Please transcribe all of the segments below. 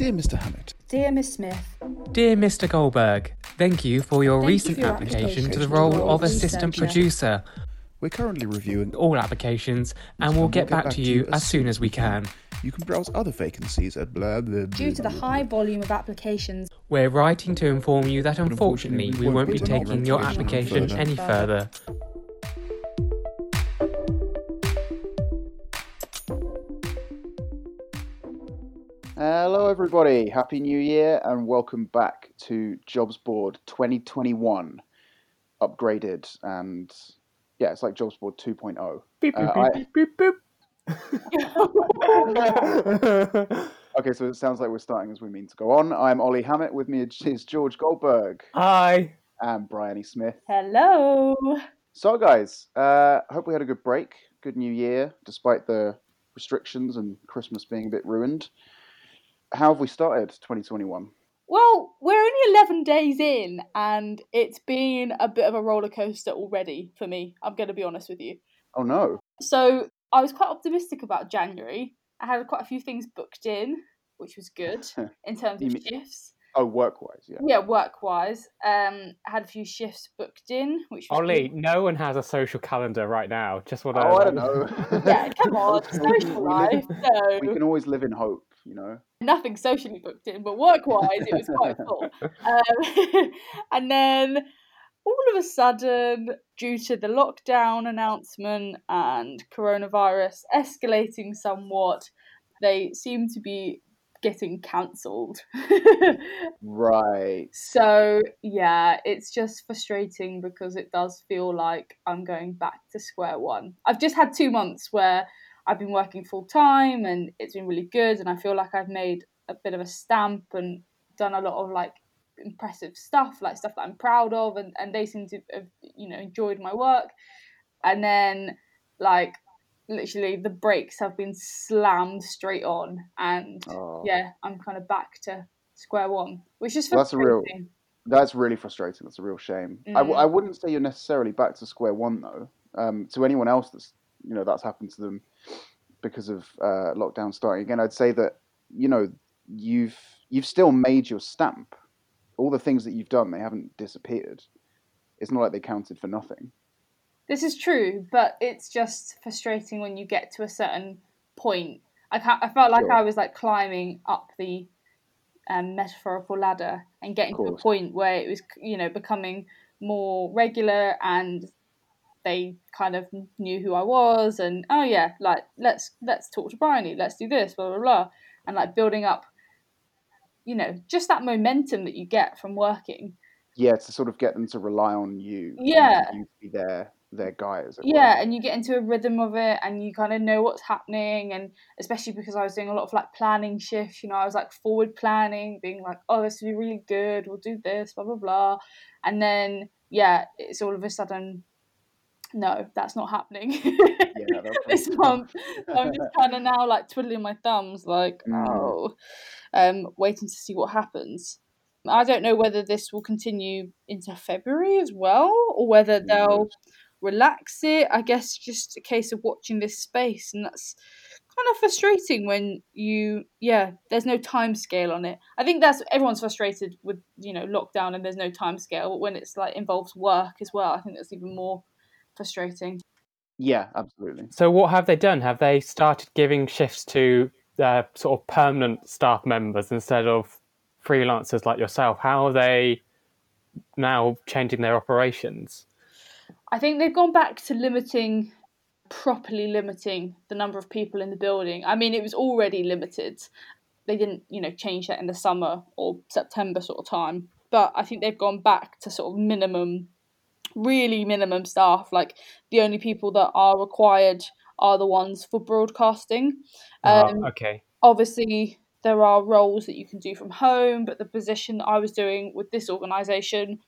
Dear Mr. Hammett, Dear Miss Smith, Dear Mr. Goldberg, thank you for your Thank you recent for your application application to the to the role role of of assistant producer. we're currently reviewing. All applications, and we'll get back to you as soon as we can. You can browse other vacancies at blah blah blah. due to the blah, high blah. volume of applications, We're writing to inform you that unfortunately we won't be taking your application application any further. further. Hello, everybody. Happy New Year and welcome back to Jobs Board 2021, upgraded and yeah, it's like Jobs Board 2.0. Uh, I- okay, so it sounds like we're starting as we mean to go on. I'm Ollie Hammett. With me is George Goldberg Hi. and Bryony Smith. hello. So, guys, uh, hope we had a good break, good New Year, despite the restrictions and Christmas being a bit ruined. How have we started 2021? Well, we're only 11 days in, and it's been a bit of a roller coaster already for me. I'm going to be honest with you. Oh no. So, I was quite optimistic about January. I had quite a few things booked in, which was good in terms You of mean- shifts. Oh, work-wise, yeah. Yeah, work wise. Um, had a few shifts booked in, which was Ollie, good. no one has a social calendar right now. Just what. Oh, I don't know. Yeah, come on, social We life. live- No. we can always live in hope, you know. nothing socially booked in, but work wise, it was quite full. Um, and then all of a sudden, due to the lockdown announcement and coronavirus escalating somewhat, they seem to be getting cancelled. Right. so, yeah, it's just frustrating because it does feel like I'm going back to square one. I've just had two months where I've been working full time and it's been really good, and I feel like I've made a bit of a stamp and done a lot of like impressive stuff, like stuff that I'm proud of, and, and they seem to have, you know, enjoyed my work. And then, like, literally, the brakes have been slammed straight on, and Oh, yeah, I'm kind of back to square one, which is Well, that's a real- frustrating. That's really frustrating. That's a real shame. Mm. I wouldn't say you're necessarily back to square one, though. Um, to anyone else that's, you know, that's happened to them because of uh, lockdown starting again, I'd say that, you know, you've you've still made your stamp. All the things that you've done, they haven't disappeared. It's not like they counted for nothing. This is true, but it's just frustrating when you get to a certain point. I I felt like Sure. I was like climbing up the um, metaphorical ladder and getting to a point where it was, you know, becoming more regular and they kind of knew who I was and oh yeah, like let's let's talk to Bryony, let's do this, blah blah blah, and like building up, you know, just that momentum that you get from working. Yeah, to sort of get them to rely on you. Yeah. You be their their guy, as yeah and you get into a rhythm of it and you kind of know what's happening and especially because i was doing a lot of like planning shifts you know i was like forward planning being like oh this will be really good we'll do this blah blah blah. And then yeah it's all of a sudden no that's not happening Yeah, this month. I'm just kind of now like twiddling my thumbs like Mm. oh um waiting to see what happens. I don't know whether this will continue into february as well or whether Who they'll? Relax it. I guess just a case of watching this space, and that's kind of frustrating when you, yeah, there's no time scale on it. I think that's everyone's frustrated with you know lockdown and there's no time scale. But when it's like involves work as well, I think that's even more frustrating. Yeah, absolutely. So, what have they done? Have they started giving shifts to their sort of permanent staff members instead of freelancers like yourself? How are they now changing their operations? I think they've gone back to limiting properly limiting the number of people in the building. I mean, it was already limited. They didn't, you know, change that in the summer or September sort of time. But I think they've gone back to sort of minimum, really minimum staff. Like the only people that are required are the ones for broadcasting. Ah, Um, okay. obviously there are roles that you can do from home but the position that i was doing with this organization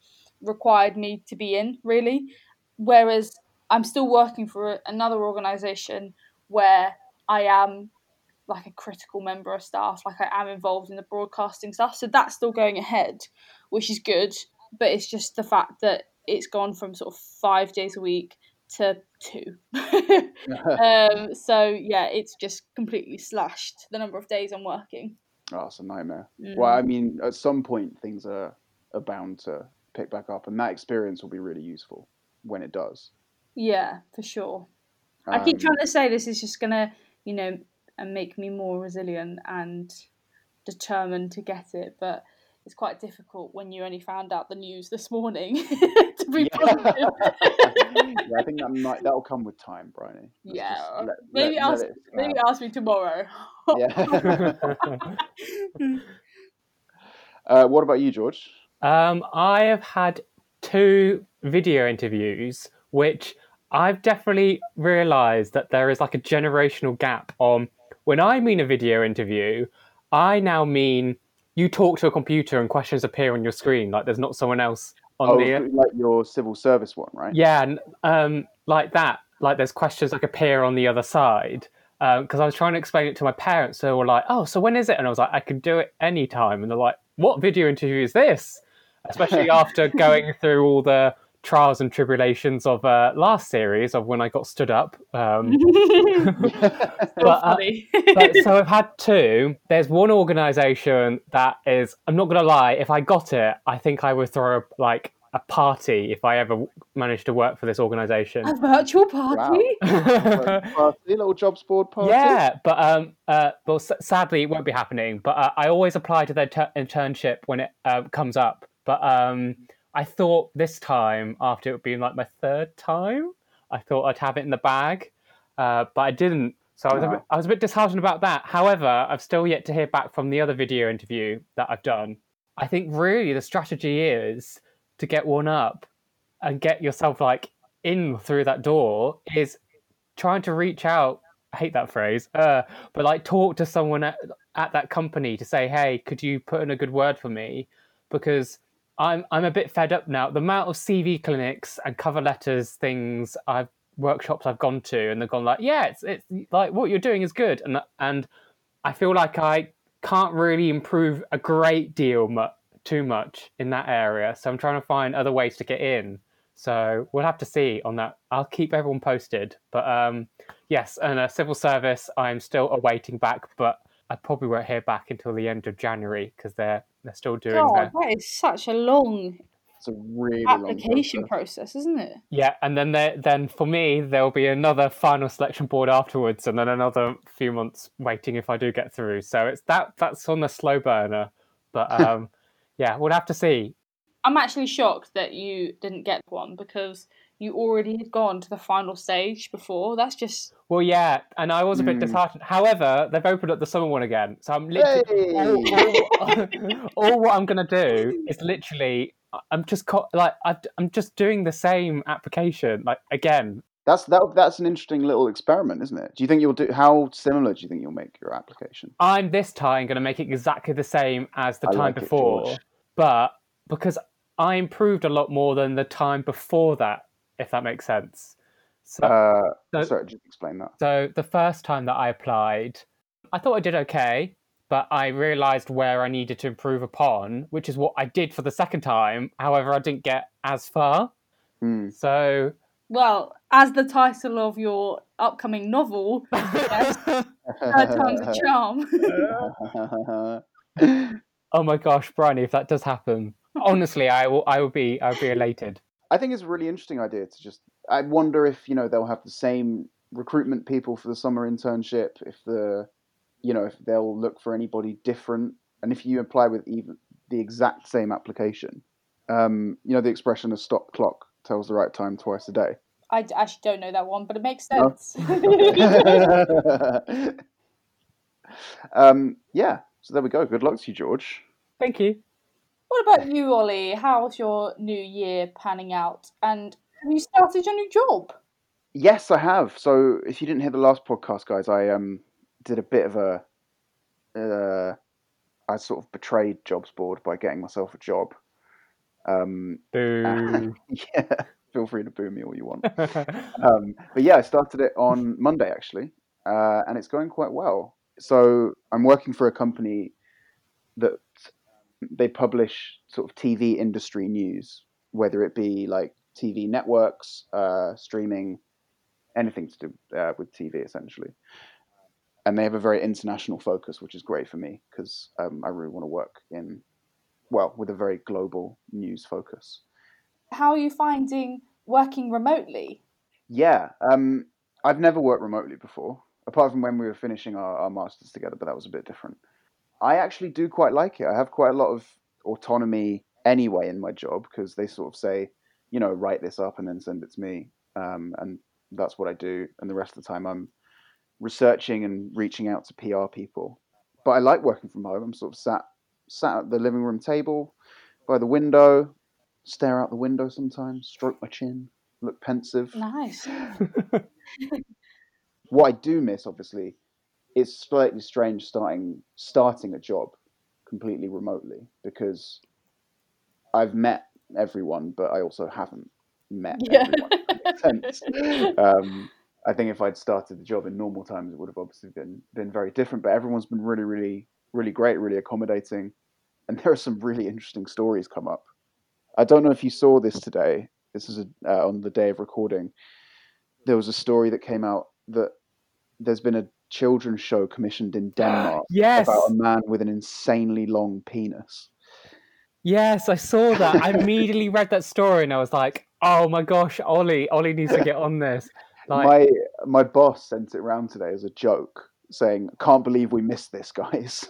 required me to be in really whereas i'm still working for another organization where i am like a critical member of staff like i am involved in the broadcasting stuff so that's still going ahead which is good but it's just the fact that it's gone from sort of five days a week to two um, so yeah, it's just completely slashed the number of days I'm working. Oh, it's a nightmare. Mm. Well, I mean, at some point things are, are bound to pick back up, and that experience will be really useful when it does. Yeah, for sure. I keep Um, trying to say this is just gonna, you know, and make me more resilient and determined to get it, but it's quite difficult when you only found out the news this morning to be Yeah. positive. yeah, I think that might that'll come with time, Bryony. Let's Yeah, let- maybe let- I'll let s- it Maybe ask me tomorrow. Yeah. uh, what about you, George? Um, I have had two video interviews, which I've definitely realised that there is like a generational gap on. When I mean a video interview, I now mean you talk to a computer and questions appear on your screen, like there's not someone else on Oh, the. like your civil service one, right? Yeah, and, um, like that. Like there's questions like appear on the other side. Because I was trying to explain it to my parents, so they were like, "Oh, so when is it?" And I was like, "I can do it anytime." And they're like, "What video interview is this?" Especially after going through all the trials and tribulations of uh, last series of when I got stood up. Um, So But, uh, but so I've had two. There's one organisation that is. I'm not gonna lie. If I got it, I think I would throw a, like a party if I ever managed to work for this organisation. a virtual party. Party, little jobs board party. Yeah, but um, uh, well, s- sadly, it won't be happening. But uh, I always apply to their ter- internship when it uh, comes up. But um, I thought this time, after it being like my third time, I thought I'd have it in the bag, uh, but I didn't. So I was, a bit, I was a bit disheartened about that. However, I've still yet to hear back from the other video interview that I've done. I think really the strategy is to get one up and get yourself like in through that door is trying to reach out I hate that phrase, uh, but like talk to someone at, at that company to say, hey, could you put in a good word for me? Because I'm I'm a bit fed up now. The amount of CV clinics and cover letters things I've workshops I've gone to, and they've gone like, yeah, it's it's like what you're doing is good, and and I feel like I can't really improve a great deal mu- too much in that area. So I'm trying to find other ways to get in. So we'll have to see on that. I'll keep everyone posted. But um, yes, and a civil service, I'm still awaiting back, but I probably won't hear back until the end of January because they're they're still doing God, their that is such a long It's a really long application process. process, isn't it? yeah. And then there then for me there'll be another final selection board afterwards, and then another few months waiting if I do get through. So it's that that's on the slow burner. But um, yeah, we'll have to see. I'm actually shocked that you didn't get one because you already had gone to the final stage before. That's just Well, yeah, and I was a bit Hmm. disheartened. However, they've opened up the summer one again, so I'm literally all, all, all what I'm gonna do is literally I'm just co- like I've, I'm just doing the same application like again. That's that. That's an interesting little experiment, isn't it? Do you think you'll do? How similar do you think you'll make your application? I'm this time gonna make it exactly the same as the I time like before, George. but because I improved a lot more than the time before that, if that makes sense. So, Uh, so- sorry, just explain that. So the first time that I applied, I thought I did okay, but I realised where I needed to improve upon, which is what I did for the second time. However, I didn't get as far. Hmm. So well, as the title of your upcoming novel, yes, third time's a charm. oh my gosh, Bryony, if that does happen, honestly, I will I will be I will be elated. I think it's a really interesting idea to just. I wonder if you know they'll have the same recruitment people for the summer internship. If the, you know, if they'll look for anybody different, and if you apply with even the exact same application, um, you know, the expression "a stop clock tells the right time twice a day." I actually don't know that one, but it makes No. sense. um, yeah. So there we go. Good luck to you, George. Thank you. What about you, Ollie? How's your new year panning out? And have you started your new job? Yes, I have. So if you didn't hear the last podcast, guys, I um did a bit of a uh, I sort of betrayed Jobs Board by getting myself a job. Um, Boo. yeah, feel free to boo me all you want. Um, but yeah, I started it on Monday actually, uh, and it's going quite well. So I'm working for a company that they publish sort of TV industry news, whether it be like TV networks, uh, streaming, anything to do uh, with TV essentially. and they have a very international focus, which is great for me because um, I really want to work in, well, with a very global news focus. How are you finding working remotely? Yeah, um, I've never worked remotely before, apart from when we were finishing our, our masters together, but that was a bit different. I actually do quite like it. I have quite a lot of autonomy anyway in my job because they sort of say, you know, write this up and then send it to me, um, and that's what I do. And the rest of the time, I'm researching and reaching out to PR people. But I like working from home. I'm sort of sat sat at the living room table by the window, stare out the window sometimes, stroke my chin, look pensive. Nice. what I do miss, obviously, is slightly strange starting starting a job completely remotely because I've met everyone, but I also haven't met Yeah. everyone. um, I think if I'd started the job in normal times, it would have obviously been been very different. But everyone's been really, really, really great, really accommodating, and there are some really interesting stories come up. I don't know if you saw this today. This is a, uh, on the day of recording. There was a story that came out that there's been a children's show commissioned in ah, Denmark Yes. about a man with an insanely long penis. Yes, I saw that. I immediately read that story and I was like, "Oh my gosh, Ollie! Ollie needs to get on this." Like, my my boss sent it around today as a joke, saying, "Can't believe we missed this, guys."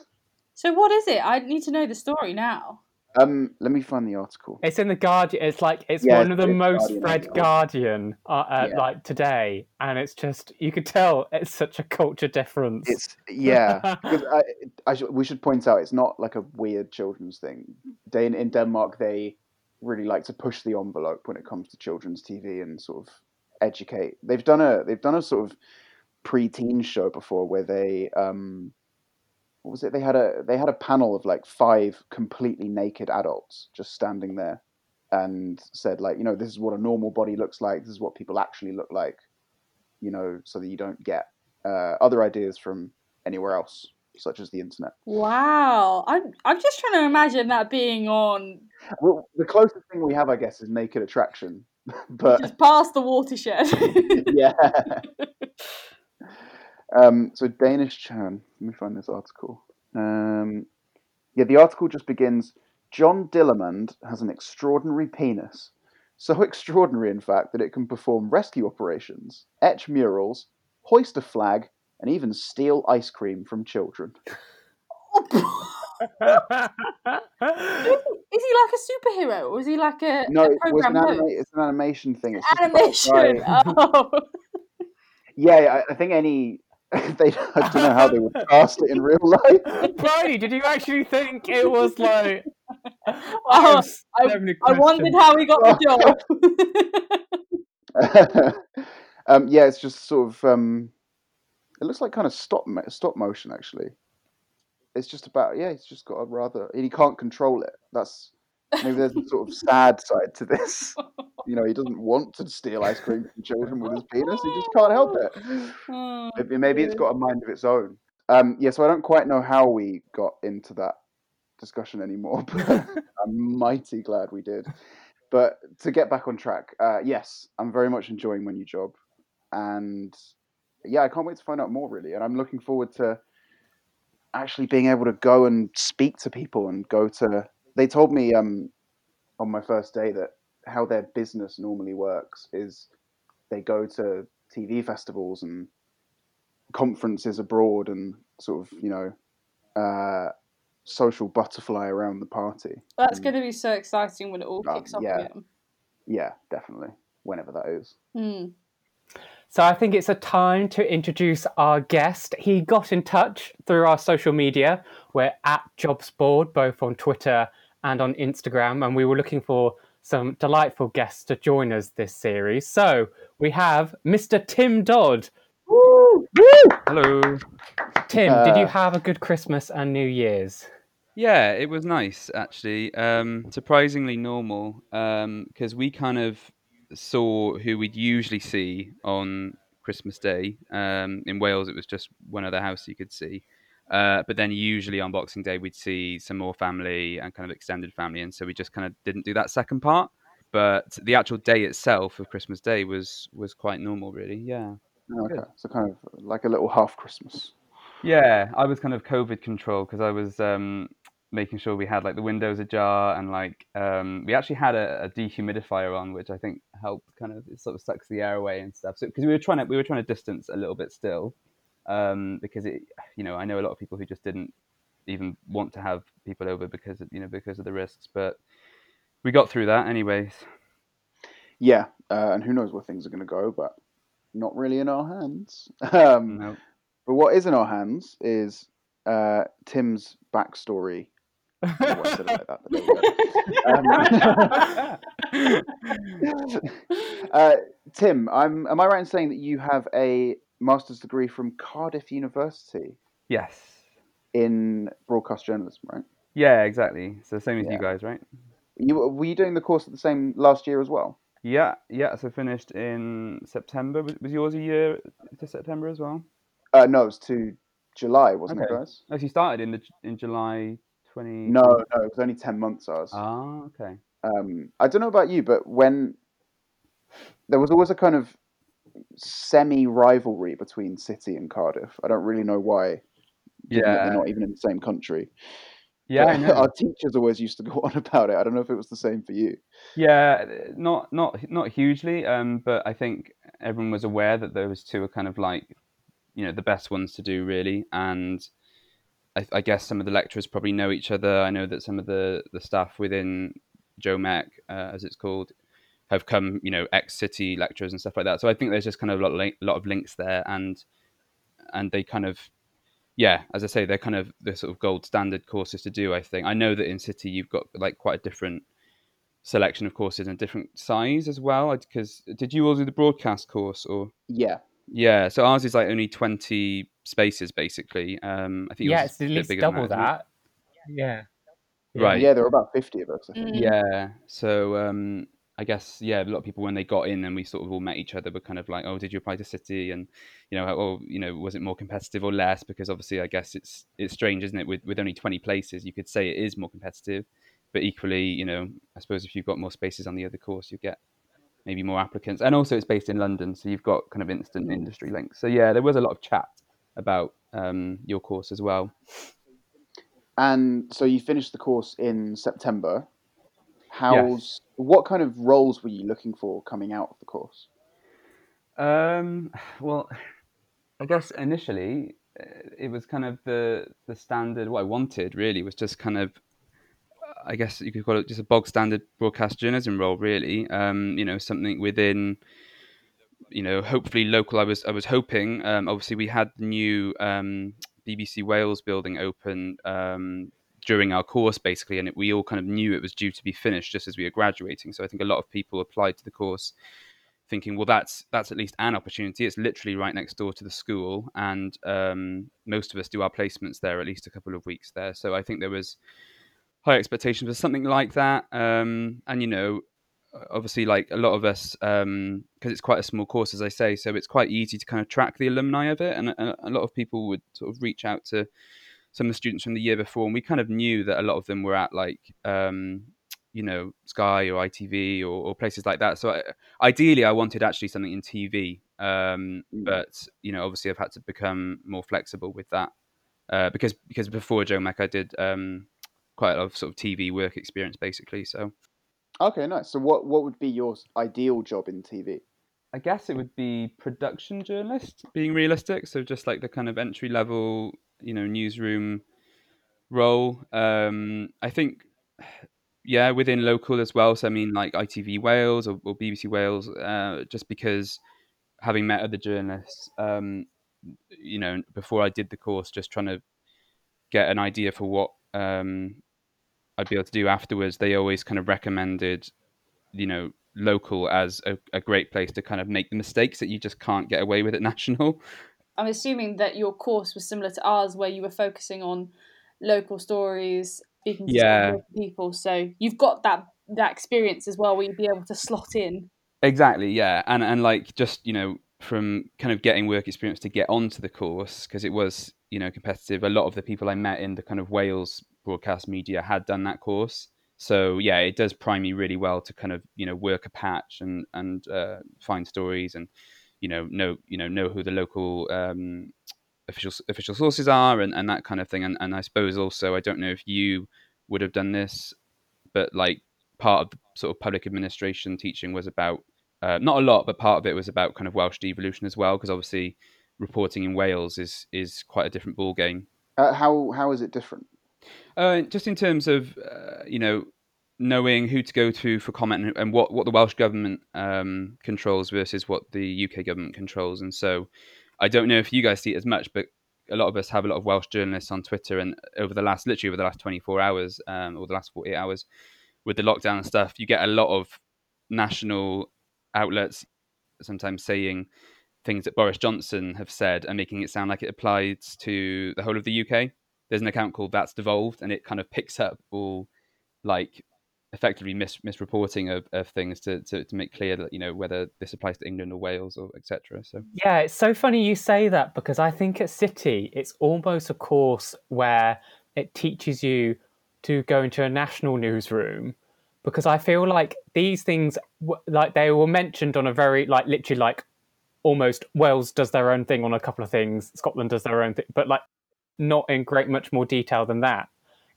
So what is it? I need to know the story now. Um, let me find the article. it's in the Guardian. It's like it's Yeah, one of the most Guardian, read. Guardian uh, uh, Yeah. like today, and it's just you could tell it's such a culture difference. It's yeah. I, I should, we should point out it's not like a weird children's thing. They, in Denmark, they really like to push the envelope when it comes to children's TV and sort of educate. They've done a they've done a sort of pre-teen show before where they um what was it? They had a they had a panel of like five completely naked adults just standing there and said like you know this is what a normal body looks like. This is what people actually look like. You know, so that you don't get uh, other ideas from anywhere else, such as the internet. Wow. I'm I'm just trying to imagine that being on Well, the closest thing we have, I guess, is Naked Attraction, but just past the watershed. yeah. um, so Danish Chan. Let me find this article. Um, yeah, the article just begins. John Dillermand has an extraordinary penis. So extraordinary, in fact, that it can perform rescue operations, etch murals, hoist a flag, and even steal ice cream from children. Is he like a superhero or is he like a, No, a it was an anima- it's an animation thing. It's just about a Animation. Oh. Yeah, I, I think any. they, I don't know how they would cast it in real life. Bridie, did you actually think it was like? I, Oh, so many I wondered how he got the job. um, yeah, it's just sort of. Um, it looks like kind of stop stop motion actually. It's just about yeah. He's just got a rather. He can't control it. That's maybe there's a sort of sad side to this. You know, he doesn't want to steal ice cream from children with his penis. He just can't help it. Oh, Maybe, maybe it's got a mind of its own. Um, yeah, so I don't quite know how we got into that discussion anymore, but I'm mighty glad we did. But to get back on track, uh, yes, I'm very much enjoying my new job, and yeah, I can't wait to find out more really. And I'm looking forward to actually being able to go and speak to people and go to. They told me um, on my first day that how their business normally works is they go to TV festivals and conferences abroad and sort of you know uh, social butterfly around the party. That's Mm. going to be so exciting when it all Oh, kicks off yeah. again. Yeah, definitely. Whenever that is. Hmm. So I think it's a time to introduce our guest. He got in touch through our social media. We're at JobsBoard, both on Twitter and on Instagram, and we were looking for some delightful guests to join us this series. So we have Mr. Tim Dodd. Woo! Hello. Tim, did you Uh. have a good Christmas and New Year's? Yeah, it was nice actually. Um, surprisingly normal because we kind of saw who we'd usually see on Christmas Day. Um, in Wales, it was just one other house you could see. Uh, but then usually on Boxing Day, we'd see some more family and kind of extended family, and so we just kind of didn't do that second part. But the actual day itself of Christmas Day was was quite normal, really. Yeah. Okay, so kind of like a little half Christmas. Yeah, I was kind of COVID control because I was um, making sure we had like the windows ajar and like um, we actually had a, a, dehumidifier on, which I think helped kind of it sort of sucks the air away and stuff. So because we were trying to we were trying to distance a little bit still um, because it you know I know a lot of people who just didn't even want to have people over because of, you know because of the risks, but we got through that anyways. Yeah, uh, and who knows where things are going to go, but not really in our hands. Um, No. But what is in our hands is uh, Tim's backstory. I don't know why I said it like that, but there you go. Um, uh, Tim, I'm, am I right in saying that you have a master's degree from Cardiff University Yes. in broadcast journalism, right? Yeah, exactly. So same as Yeah. you guys, right? You, were you doing the course at the same last year as well? Yeah, yeah. So finished in September. Was, was yours a year to September as well? Uh, no, it was to July, wasn't Okay. it, guys? Oh, so you started in the in July twenty. No, no, it was only 10 months ours. Ah, okay. um, I don't know about you, but when there was always a kind of semi rivalry between City and Cardiff. I don't really know why. Yeah. they're not even in the same country. Yeah. Our teachers always used to go on about it. I don't know if it was the same for you. Yeah, not not not hugely, um, but I think everyone was aware that those two are kind of like, you know, the best ones to do really, and I, I guess some of the lecturers probably know each other. I know that some of the the staff within JOMEC, uh, as it's called, have come, you know, ex City lecturers and stuff like that. So I think there's just kind of a lot of, lot of links there, and and they kind of yeah, as I say, they're kind of the sort of gold standard courses to do. I think I know that in City you've got like quite a different selection of courses and different size as well. Because did you all do the broadcast course or? Yeah. Yeah, so ours is like only twenty spaces basically. Um, I think yeah, yours it's at least bigger double than that. that. Yeah. Right. Yeah, there were about 50 of us, I think. Mm. Yeah. So um, I guess yeah, a lot of people when they got in and we sort of all met each other were kind of like, oh, did you apply to City? And you know, or you know, was it more competitive or less? Because obviously, I guess it's it's strange, isn't it? With with only twenty places, you could say it is more competitive, but equally, you know, I suppose if you've got more spaces on the other course, you get maybe more applicants. And also, it's based in London, so you've got kind of instant industry links. So yeah, there was a lot of chat about um, your course as well. And so you finished the course in September. How's what kind of roles were you looking for coming out of the course? Um, well, I guess initially uh, it was kind of the the standard. What I wanted really was just kind of, I guess you could call it just a bog standard broadcast journalism role. Really, um, you know, something within, you know, hopefully local. I was I was hoping. Um, obviously, we had the new um, BBC Wales building open. Um, during our course, basically, and it, we all kind of knew it was due to be finished just as we were graduating. So I think a lot of people applied to the course thinking, well, that's that's at least an opportunity. It's literally right next door to the school, and um, most of us do our placements there at least a couple of weeks there. So I think there was high expectations for something like that. Um, and you know, obviously, like a lot of us, because it's quite a small course, as I say, so it's quite easy to kind of track the alumni of it, and a lot of people would sort of reach out to some of the students from the year before, and we kind of knew that a lot of them were at like. Um, you know Sky or ITV or, or places like that. So I, ideally, I wanted actually something in TV, um, Mm. but you know, obviously, I've had to become more flexible with that uh, because because before JOMEC, I did um, quite a lot of sort of TV work experience, basically. So Okay, nice. So what what would be your ideal job in TV? I guess it would be production journalist, being realistic. So just like the kind of entry level, you know, newsroom role. Um, I think, yeah, within local as well. So I mean, like ITV Wales or, or BBC Wales, uh, just because having met other journalists, um, you know, before I did the course, just trying to get an idea for what um, I'd be able to do afterwards. They always kind of recommended, you know, local as a, a great place to kind of make the mistakes that you just can't get away with at national. I'm assuming that your course was similar to ours, where you were focusing on local stories, speaking to Yeah. people. So you've got that that experience as well, where you'd be able to slot in. Exactly, yeah, and and like just you know from kind of getting work experience to get onto the course because it was you know competitive. A lot of the people I met in the kind of Wales broadcast media had done that course, so yeah, it does prime you really well to kind of you know work a patch and and uh, find stories and you know know you know know who the local um, official official sources are and, and that kind of thing. And, and I suppose also I don't know if you would have done this, but like part of the sort of public administration teaching was about uh, not a lot, but part of it was about kind of Welsh devolution as well, because obviously reporting in Wales is is quite a different ball game. Uh, how how is it different? Uh, just in terms of uh, you know knowing who to go to for comment and, and what what the Welsh government um, controls versus what the UK government controls, and so I don't know if you guys see it as much, but a lot of us have a lot of Welsh journalists on Twitter, and over the last literally over the last 24 hours um, or the last 48 hours with the lockdown and stuff, you get a lot of national outlets sometimes saying things that Boris Johnson have said and making it sound like it applies to the whole of the UK. There's an account called That's Devolved, and it kind of picks up all like effectively mis- misreporting of, of things to, to, to make clear that you know whether this applies to England or Wales or etc. So yeah, it's so funny you say that because I think at City it's almost a course where it teaches you to go into a national newsroom because I feel like these things like they were mentioned on a very like literally like almost Wales does their own thing on a couple of things, Scotland does their own thing, but like not in great much more detail than that.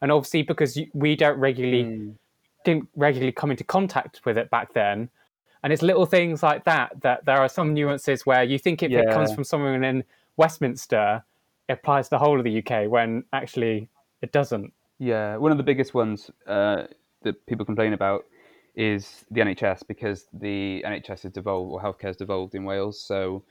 And obviously because we don't regularly mm didn't regularly come into contact with it back then. And it's little things like that that there are some nuances where you think if yeah. it comes from someone in Westminster, it applies to the whole of the UK when actually it doesn't. Yeah, one of the biggest ones uh, that people complain about is the NHS because the NHS is devolved or healthcare is devolved in Wales. So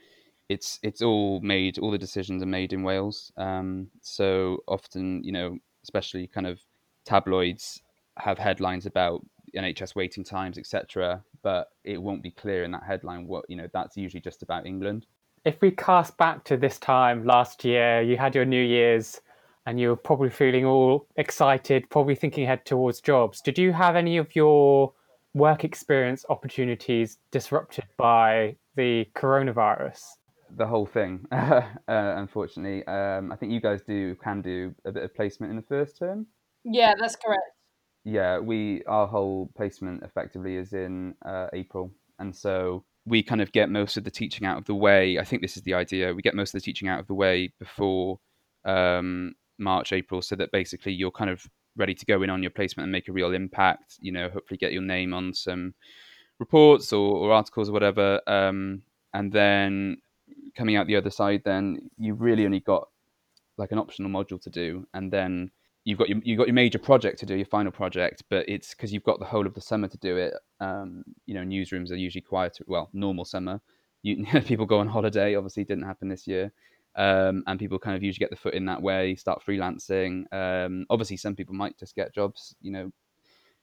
it's it's all made, all the decisions are made in Wales. Um, so often, you know, especially kind of tabloids have headlines about NHS waiting times, etc. But it won't be clear in that headline what you know. That's usually just about England. If we cast back to this time last year, you had your New Year's, and you were probably feeling all excited, probably thinking ahead towards jobs. Did you have any of your work experience opportunities disrupted by the coronavirus? The whole thing, uh, unfortunately. Um, I think you guys do can do a bit of placement in the first term. Yeah, that's correct yeah, we our whole placement effectively is in uh, April, and so we kind of get most of the teaching out of the way. I think this is the idea. We get most of the teaching out of the way before um, March, April, so that basically you're kind of ready to go in on your placement and make a real impact. You know, hopefully get your name on some reports or, or articles or whatever, um, and then coming out the other side, then you really only got like an optional module to do, and then you've got your you've got your major project to do, your final project, but it's because you've got the whole of the summer to do it. Um, you know, newsrooms are usually quieter. Well, normal summer, you, people go on holiday. Obviously, didn't happen this year, um, and people kind of usually get the foot in that way, start freelancing. Um, obviously, some people might just get jobs, you know,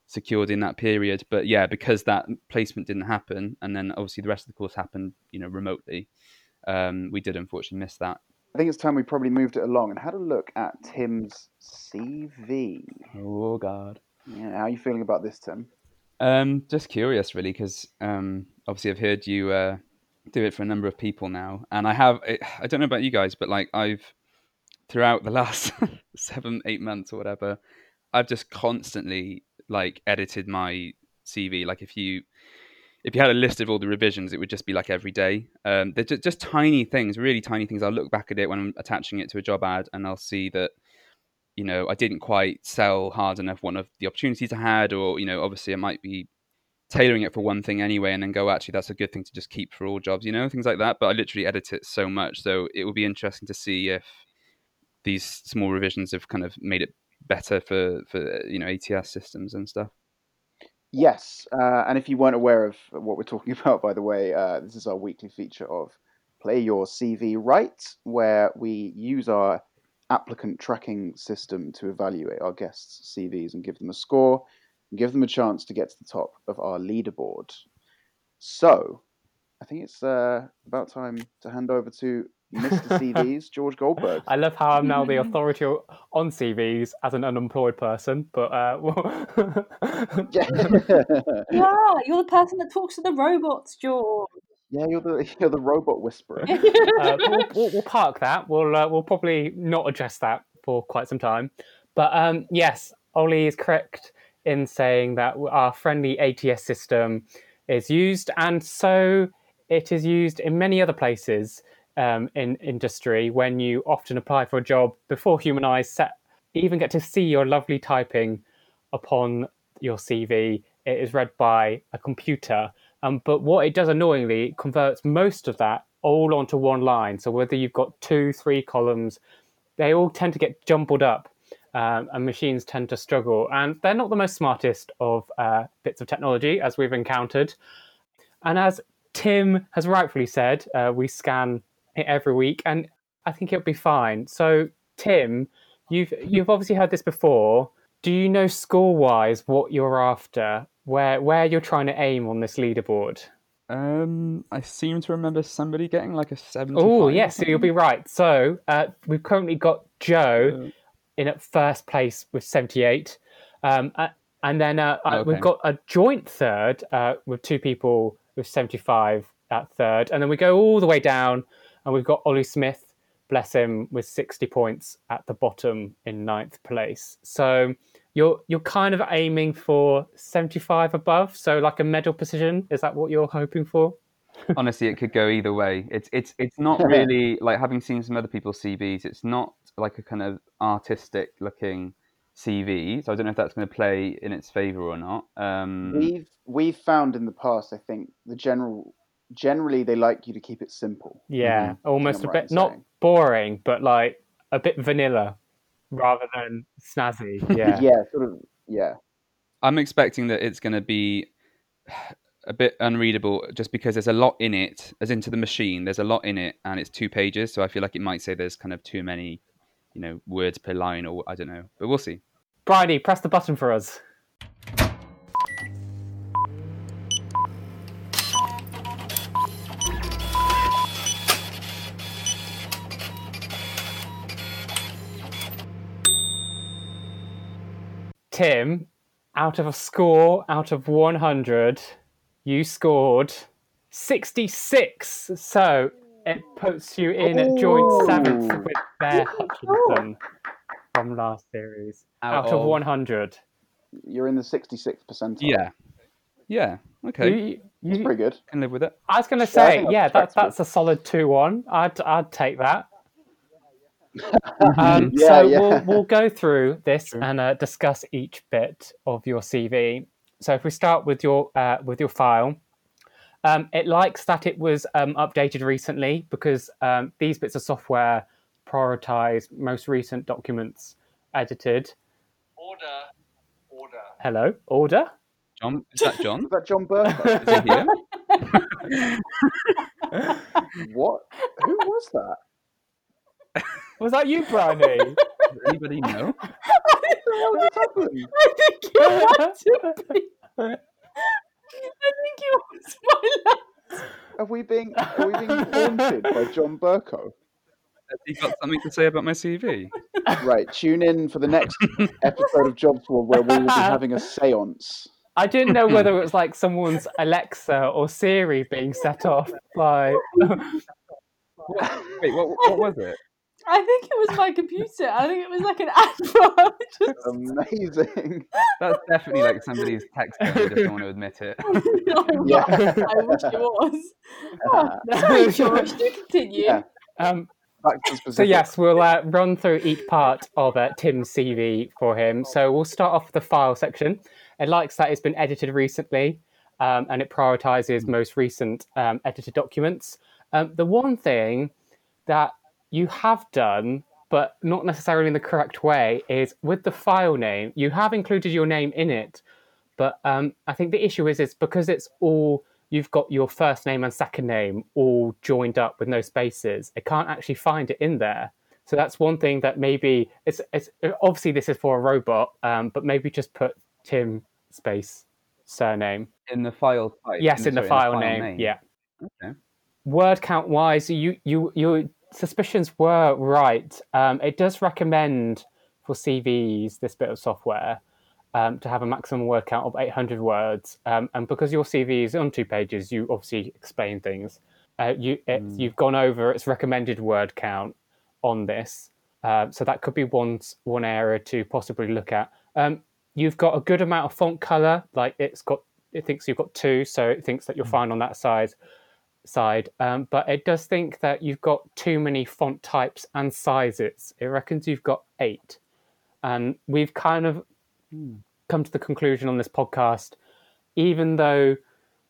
secured in that period. But yeah, because that placement didn't happen, and then obviously the rest of the course happened, you know, remotely. Um, we did unfortunately miss that. I think it's time we probably moved it along and had a look at Tim's CV. Oh God. Yeah, how are you feeling about this, Tim? Um, just curious, really, because um, obviously I've heard you uh, do it for a number of people now, and I have. I don't know about you guys, but like I've throughout the last seven, eight months or whatever, I've just constantly like edited my CV. Like if you if you had a list of all the revisions, it would just be like every day. Um, they're just, just, tiny things, really tiny things. I'll look back at it when I'm attaching it to a job ad, and I'll see that, you know, I didn't quite sell hard enough one of the opportunities I had, or you know, obviously I might be tailoring it for one thing anyway, and then go, actually, that's a good thing to just keep for all jobs, you know, things like that. But I literally edit it so much, so it will be interesting to see if these small revisions have kind of made it better for for you know ATS systems and stuff. Yes, uh, and if you weren't aware of what we're talking about, by the way, uh, this is our weekly feature of Play Your CV Right, where we use our applicant tracking system to evaluate our guests' CVs and give them a score and give them a chance to get to the top of our leaderboard. So, I think it's uh, about time to hand over to Mr. CVs, George Goldberg. I love how I'm now the authority on CVs as an unemployed person, but uh, yeah. yeah, you're the person that talks to the robots, George. Yeah, you're the you're the robot whisperer. uh, we'll, we'll, we'll, park that. We'll uh, we'll probably not address that for quite some time. But um, yes, Ollie is correct in saying that our friendly ATS system is used, and so it is used in many other places um, in industry when you often apply for a job before human eyes set, even get to see your lovely typing upon your CV. It is read by a computer. Um, but what it does annoyingly, it converts most of that all onto one line. So whether you've got two, three columns, they all tend to get jumbled up. Um, and machines tend to struggle. And they're not the most smartest of uh, bits of technology, as we've encountered. And as Tim has rightfully said, uh, we scan every week, and I think it'll be fine. So, Tim, you've you've obviously heard this before. Do you know score wise what you're after? Where where you're trying to aim on this leaderboard? Um, I seem to remember somebody getting like a seventy. Oh yes, so you'll be right. So uh, we've currently got Joe in at first place with seventy eight, um, uh, and then uh, Okay. we've got a joint third uh, with two people with seventy five at third, and then we go all the way down, and we've got Ollie Smith, bless him, with sixty points at the bottom in ninth place. So you're you're kind of aiming for seventy five above, so like a medal position. Is that what you're hoping for? Honestly, it could go either way. It's it's it's not really like having seen some other people's CVs. It's not like a kind of artistic looking CV. So I don't know if that's going to play in its favour or not. Um, We've we've found in the past, I think the general generally they like you to keep it simple. Yeah, mm-hmm. almost I'm a right bit in not boring, but like a bit vanilla rather than snazzy. Yeah. Yeah, sort of. Yeah, I'm expecting that it's going to be a bit unreadable just because there's a lot in it, as into the machine. There's a lot in it, and it's two pages. So I feel like it might say there's kind of too many, you know, words per line, or I don't know. But we'll see. Bridie, press the button for us. Tim, out of a score out of 100, you scored 66. So it puts you in at joint seventh with Bear Hutchinson from last series. Out, Out of of- 100. you're in the 66th percentile. Yeah, yeah, okay, You, It's you, pretty good. can live with it. I was going to say, think that's yeah, that, that's a solid 2 1. I'd, I'd take that. Um, Yeah, so yeah. We'll, we'll go through this and uh, discuss each bit of your CV. So if we start with your uh, with your file, um, it likes that it was um, updated recently because um, these bits of software prioritize most recent documents edited. Order, order. Hello, order. John, is that John? Is that John Bercow? is he here? what? Who was that? Was that you, Bryony? Does anybody know? What's? I think you had to be. I think it was my last. Are we being are we being haunted by John Bercow? Has he got something to say about my CV? Right, tune in for the next episode of Job Tour where we will be having a séance. I didn't know whether it was like someone's Alexa or Siri being set off by. Wait, what, what was it? I think it was my computer. I think it was like an advert. Just- Amazing. That's definitely like somebody's text code. They just don't want to admit it. Yeah. I wish it was. Oh, sorry, George. Do continue. Yeah. um, Back to the so yes, we'll uh, run through each part of uh, Tim's CV for him. So we'll start off with the file section. It likes that it's been edited recently, um, and it prioritizes most recent um, edited documents. Um, the one thing that you have done, but not necessarily in the correct way, is with the file name. You have included your name in it, but um, I think the issue is is because it's all you've got your first name and second name all joined up with no spaces. It can't actually find it in there. So that's one thing that maybe it's it's obviously this is for a robot, um, but maybe just put Tim space surname. In the file type. Yes, in the, sorry, file, name. Yeah. Okay. Word count wise, you you your suspicions were right. Um, it does recommend for CVs this bit of software um, to have a maximum word count of 800 words. Um, and because your CV is on two pages, you obviously explain things. Uh, you it, you've gone over its recommended word count on this, uh, so that could be one one area to possibly look at. Um, you've got a good amount of font color, like it's got it thinks you've got two, so it thinks that you're fine on that side. Side, um, but it does think that you've got too many font types and sizes. It reckons you've got eight, and we've kind of come to the conclusion on this podcast, even though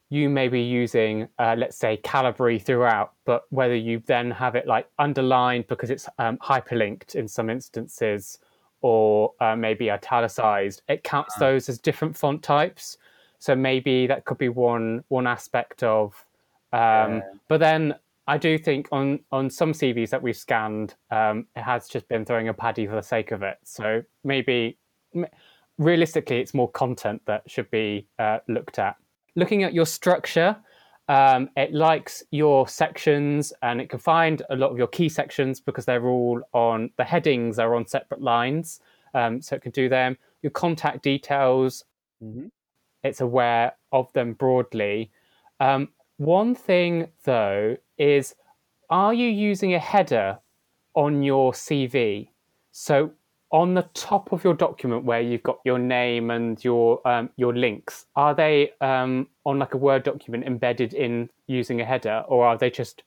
you may be using, uh, let's say, Calibri throughout, but whether you then have it like underlined because it's um, hyperlinked in some instances, or uh, maybe italicized, it counts those as different font types. So maybe that could be one one aspect of. Um, But then I do think on on some CVs that we've scanned, um, it has just been throwing a paddy for the sake of it. So maybe m- realistically, it's more content that should be uh, looked at. Looking at your structure, um, it likes your sections and it can find a lot of your key sections because they're all on the headings are on separate lines, um, so it can do them. Your contact details, it's aware of them broadly. Um, one thing though is, are you using a header on your CV? So on the top of your document where you've got your name and your um, your links, are they um, on like a Word document embedded in using a header, or are they just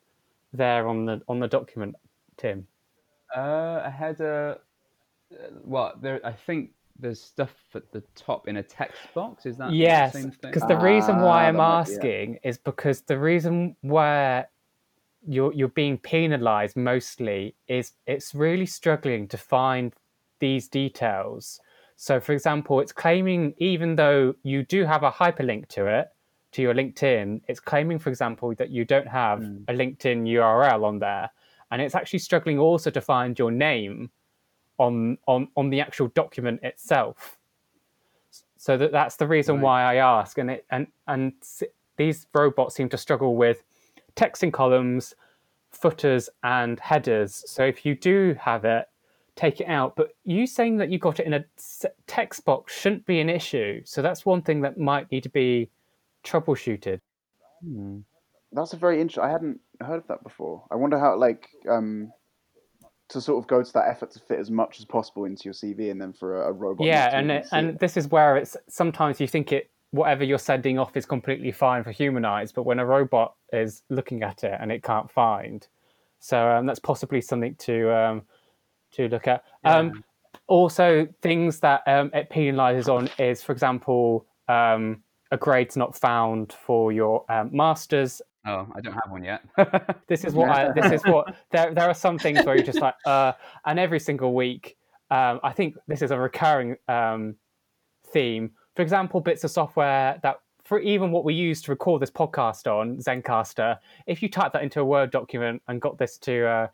there on the on the document, Tim? Uh, a header. uh, Well, there. I think there's stuff at the top in a text box. Is that the Yes, because the reason why Ah, I'm that might be it. asking is because the reason where you're you're being penalised mostly is it's really struggling to find these details. So, for example, it's claiming even though you do have a hyperlink to it to your LinkedIn, it's claiming, for example, that you don't have a LinkedIn URL on there, and it's actually struggling also to find your name on on on the actual document itself so that that's the reason Right. why I ask. And it and and these robots seem to struggle with text in columns, footers, and headers. So if you do have it, take it out. But you saying that you got it in a text box shouldn't be an issue. So that's one thing that might need to be troubleshooted. Hmm. That's a very interesting. I hadn't heard of that before. I wonder how, like, um, to sort of go to that effort to fit as much as possible into your CV, and then for a, a robot. yeah, and it, and it. this is where it's sometimes you think it whatever you're sending off is completely fine for human eyes, but when a robot is looking at it and it can't find, so um, that's possibly something to um, to look at. Um, also, things that um, it penalises on is, for example, um, a grade's not found for your um, masters Oh, I don't have one yet. this is what I, this is what there there are some things where you're just like uh and every single week um i think this is a recurring um theme. For example bits of software that for even what we use to record this podcast on Zencastr if you type that into a word document and got this to uh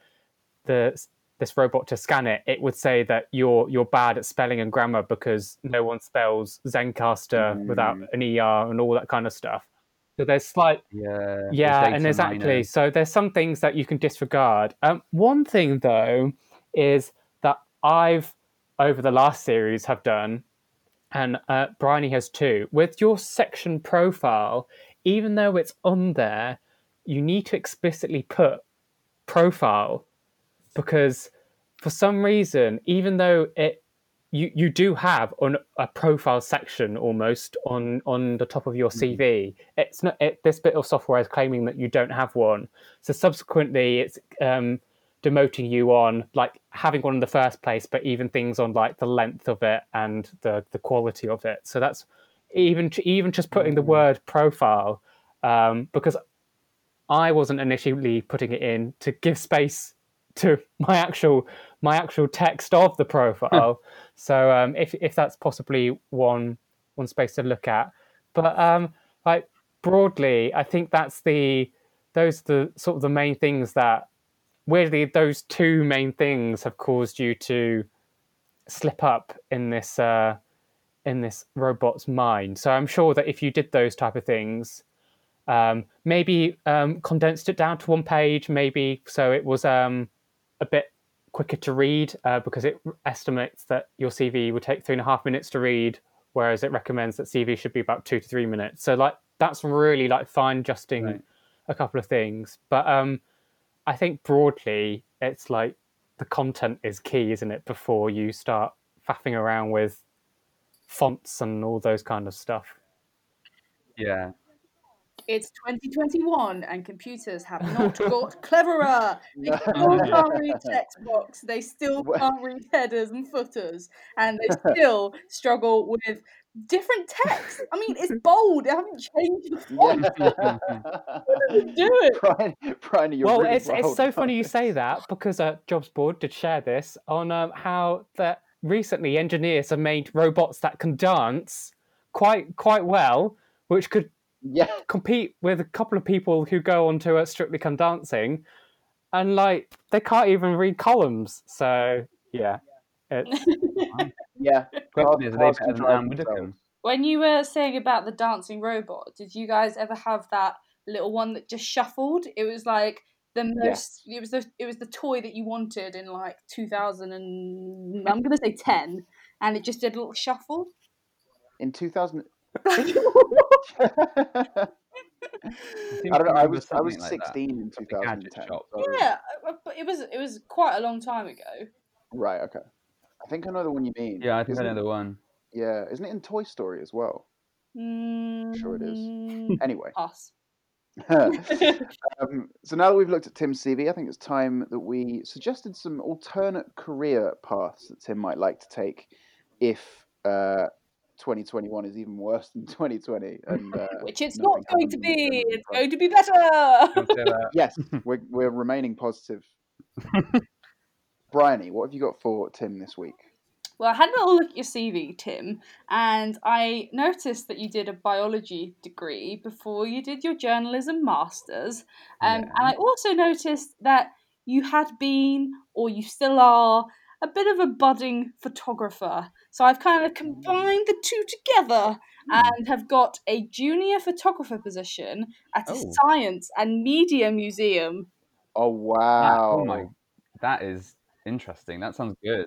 the this robot to scan it it would say that you're you're bad at spelling and grammar because no one spells Zencastr without an er and all that kind of stuff so there's slight yeah. yeah, data and exactly. miners. So there's some things that you can disregard. Um, one thing though is that I've over the last series have done, and uh, Bryony has too. With your section profile, even though it's on there, you need to explicitly put profile because for some reason, even though it you, you do have on a profile section almost on on the top of your CV. It's not it, this bit of software is claiming that you don't have one. So subsequently, it's um, demoting you on like having one in the first place, but even things on like the length of it and the the quality of it. So that's even even just putting the word profile um, because I wasn't initially putting it in to give space to my actual my actual text of the profile. So um, if if that's possibly one one space to look at, but um, like broadly, I think that's the those the sort of the main things that weirdly those two main things have caused you to slip up in this uh, in this robot's mind. So I'm sure that if you did those type of things, um, maybe um, condensed it down to one page, maybe so it was um, a bit quicker to read uh, because it estimates that your CV would take three and a half minutes to read, whereas it recommends that CV should be about two to three minutes. So like that's really like fine adjusting Right. a couple of things, but um, I think broadly it's like the content is key, isn't it? Before you start faffing around with fonts and all those kind of stuff. Yeah. It's 2021 and computers have not got cleverer. They still can't read text box. They still can't read headers and footers. And they still struggle with different text. I mean, it's bold. They haven't changed the font. Do it. Brian, Brian, you're well, really it's it's so funny you say that because uh, Jobs Board did share this on um, how that recently engineers have made robots that can dance quite quite well, which could Yeah, compete with a couple of people who go on to Strictly Come Dancing, and like they can't even read columns. So yeah, it's yeah. Question is, are they cars better can than drive Anne Widdecombe? themselves. When you were saying about the dancing robot, did you guys ever have that little one that just shuffled? It was like the most. It was the it was the toy that you wanted in like 2000 and I'm gonna say 10, and it just did a little shuffle. In 2000, I I don't know. I was I was something like that. 16 in Like a gadget 2010. shop. yeah, uh, but it was it was quite a long time ago. Right. Okay. I think I know the one you mean. Yeah, I think I Isn't know it- the one. Yeah, isn't it in Toy Story as well? Sure it is. Mm, Anyway. Pass. um, so now that we've looked at Tim's CV, I think it's time that we suggested some alternate career paths that Tim might like to take if uh, 2021 is even worse than 2020. And uh, Which it's not going to be. It's going to be better. Don't say that. Yes, we're, we're remaining positive. Bryony, what have you got for Tim this week? Well, I had a little look at your CV, Tim, and I noticed that you did a biology degree before you did your journalism masters. Um, Yeah. And I also noticed that you had been, or you still are, a bit of a budding photographer. So I've kind of combined the two together and have got a junior photographer position at a Oh. science and media museum. Oh, That- wow. oh my, that is interesting. That sounds good.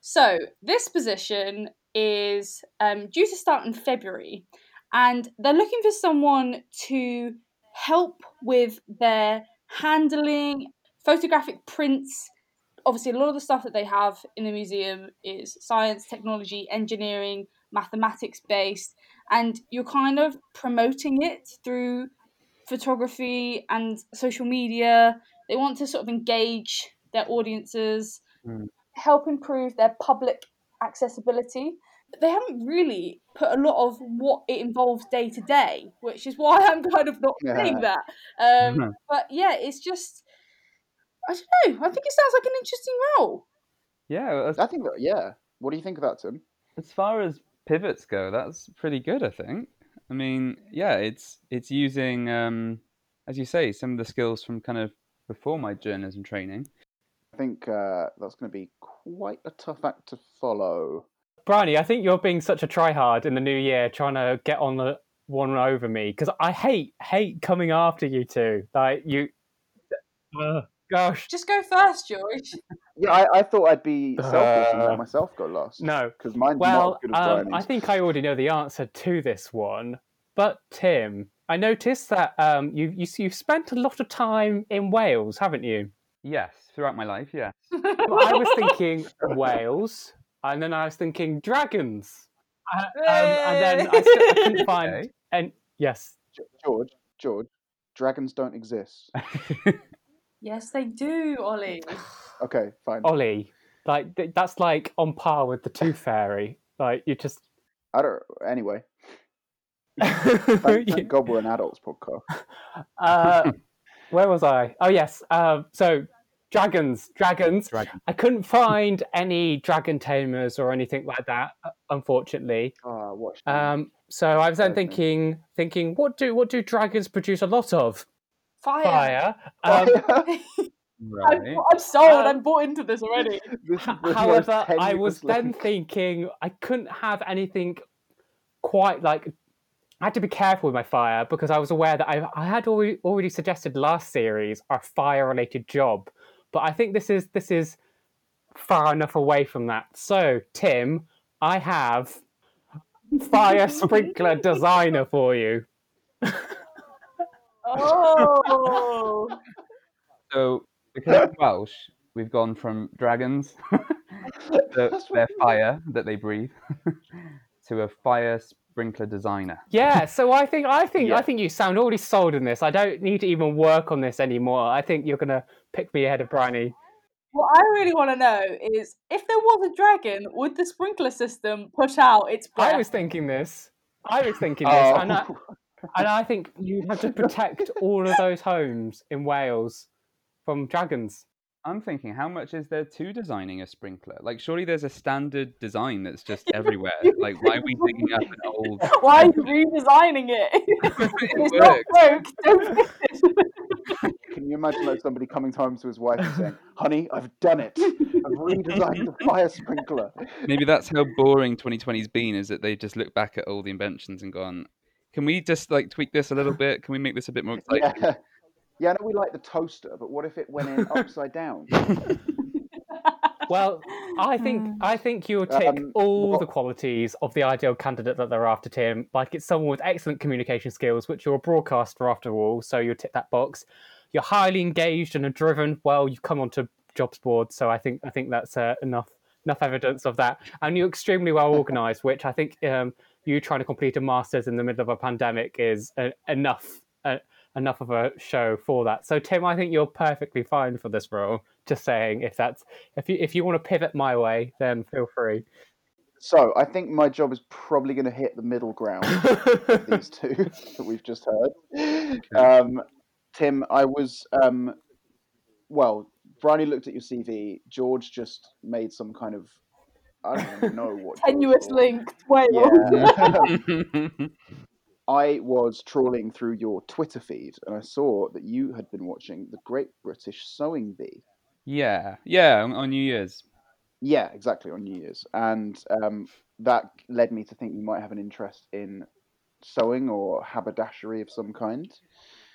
So this position is um, due to start in February, and they're looking for someone to help with their handling photographic prints. Obviously, a lot of the stuff that they have in the museum is science, technology, engineering, mathematics based, and you're kind of promoting it through photography and social media. They want to sort of engage their audiences, Mm. help improve their public accessibility. But they haven't really put a lot of what it involves day to day, which is why I'm kind of not saying Yeah. that. Um, but yeah, it's just I don't know. I think it sounds like an interesting role. Yeah, as, I think that, yeah. What do you think of that, Tim? as far as pivots go, that's pretty good. I think. I mean, yeah, it's it's using, um, as you say, some of the skills from kind of before my journalism training. I think uh, that's going to be quite a tough act to follow. Bryony, I think you're being such a tryhard in the new year, trying to get on the one over me because I hate hate coming after you two. Like you, uh, gosh, Just go first, George. Yeah, I, I thought I'd be selfish and Uh, let myself go last. no. because mine's Well, not as good as um, I think I already know the answer to this one. But Tim, I noticed that um, you you you spent a lot of time in Wales, haven't you? Yes, throughout my life, yes. Well, I was thinking Wales, and then I was thinking dragons, uh, um, and then I, still, I couldn't find. Okay. And yes, George, George, dragons don't exist. Yes, they do, Ollie. Okay, fine. Ollie, like th- that's like on par with the Tooth Fairy. Like you just. I don't. Anyway, thank, thank God we're an adults podcast. uh, where was I? Oh yes. Um, so dragons, dragons. Dragon. I couldn't find any dragon tamers or anything like that, uh, unfortunately. Ah, watch. Um, so I was then thinking, thinking, what do what do dragons produce a lot of? Fire. Fire. Um, Right. I'm, I'm sold. Um, I'm bought into this already. This is the most However, I tenuous was then link. thinking I couldn't have anything quite like. I had to be careful with my fire because I was aware that I, I had already, already suggested last series a fire-related job, but I think this is this is far enough away from that. So, Tim, I have fire sprinkler designer for you. Oh. So because of Welsh, we've gone from dragons, the, That's their what- fire that they breathe, to a fire sprinkler designer. Yeah, so I think I think Yeah. I think you sound already sold in this. I don't need to even work on this anymore. I think you're gonna pick me ahead of Bryony. What I really want to know is if there was a dragon, would the sprinkler system put out its breath? I was thinking this. I was thinking this, Oh, and, I, and I think you have to protect all of those homes in Wales from dragons. I'm thinking, how much is there to designing a sprinkler? Like, surely there's a standard design that's just everywhere. Like, why are we digging up an old? Why are you redesigning it? it's not broke. Don't fix it. Can you imagine like somebody coming home to his wife and saying, "Honey, I've done it. I've redesigned the fire sprinkler." Maybe that's how boring 2020's been. Is that they just look back at all the inventions and gone, "Can we just like tweak this a little bit? Can we make this a bit more exciting?" Yeah. Yeah, I know we like the toaster, but what if it went in upside down? Well, I think I think you'll tick Um, all what- the qualities of the ideal candidate that they're after, Tim. Like it's someone with excellent communication skills, which you're a broadcaster after all, so you'll tick that box. You're highly engaged and are driven. Well, you've come onto jobs board, so I think I think that's uh, enough enough evidence of that. And you're extremely well organised, which I think um, you trying to complete a masters in the middle of a pandemic is uh, enough. Uh, enough of a show for that. So Tim, I think you're perfectly fine for this role. Just saying, if that's if you if you want to pivot my way, then feel free. So I think my job is probably going to hit the middle ground of these two that we've just heard. Um, Tim, I was um, well. Bryony looked at your CV. George just made some kind of I don't even know what Tenuous thought. link. Wales. Yeah. I was trawling through your Twitter feed and I saw that you had been watching the Great British Sewing Bee. yeah, yeah, on, on New Year's. Yeah, exactly on New Year's, and um, that led me to think you might have an interest in sewing or haberdashery of some kind.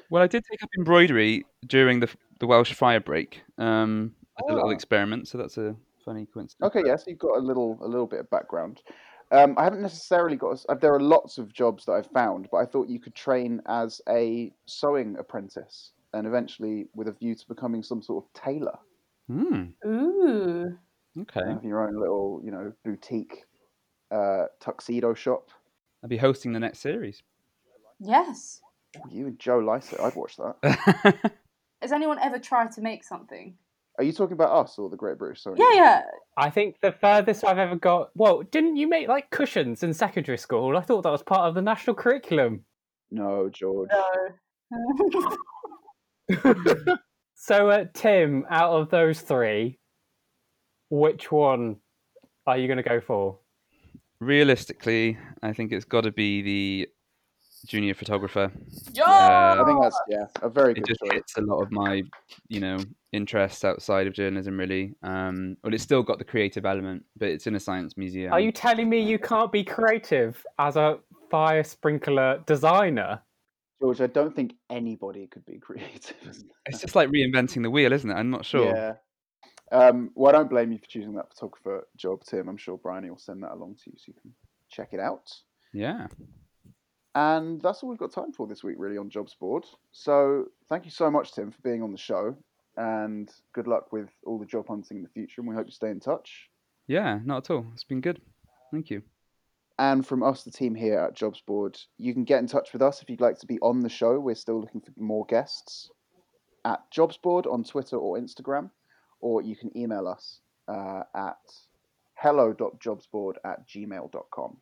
Well, I did take up embroidery during the the Welsh fire break um, as a little Ah. experiment, so that's a funny coincidence. Okay, yes, you've got a little a little bit of background. Um, I haven't necessarily got. a s- uh, There are lots of jobs that I've found, but I thought you could train as a sewing apprentice, and eventually with a view to becoming some sort of tailor. Hmm. Ooh. Okay. have your own little, you know, boutique uh, tuxedo shop. I'll be hosting the next series. Yes. You and Joe Lycett, I'd watch that. Has anyone ever tried to make something? Are you talking about us or the Great British Sewing? Yeah, yeah. I think the furthest I've ever got. Well, didn't you make like cushions in secondary school? I thought that was part of the national curriculum. No, George. No. So, uh, Tim, out of those three, which one are you going to go for? Realistically, I think it's got to be the junior photographer. Yo! I think that's yeah, a very It good just choice. hits a lot of my, you know, interests outside of journalism. Really, um, well, it's still got the creative element, but it's in a science museum. Are you telling me you can't be creative as a fire sprinkler designer? George, I don't think anybody could be creative. It's just like reinventing the wheel, isn't it? I'm not sure. Yeah. Um, well, I don't blame you for choosing that photographer job, Tim. I'm sure Bryony will send that along to you so you can check it out. Yeah. And that's all we've got time for this week, really, on Jobs Board. So thank you so much, Tim, for being on the show. And good luck with all the job hunting in the future. And we hope you stay in touch. Yeah, not at all. It's been good. Thank you. And from us, the team here at Jobs Board, you can get in touch with us if you'd like to be on the show. We're still looking for more guests at Jobsboard on Twitter or Instagram, or you can email us uh, at hello.jobsboard at gmail.com.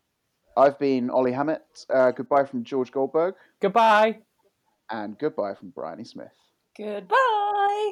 I've been Ollie Hammett. Uh, goodbye from George Goldberg, Goodbye. and goodbye from Bryony Smith. Goodbye.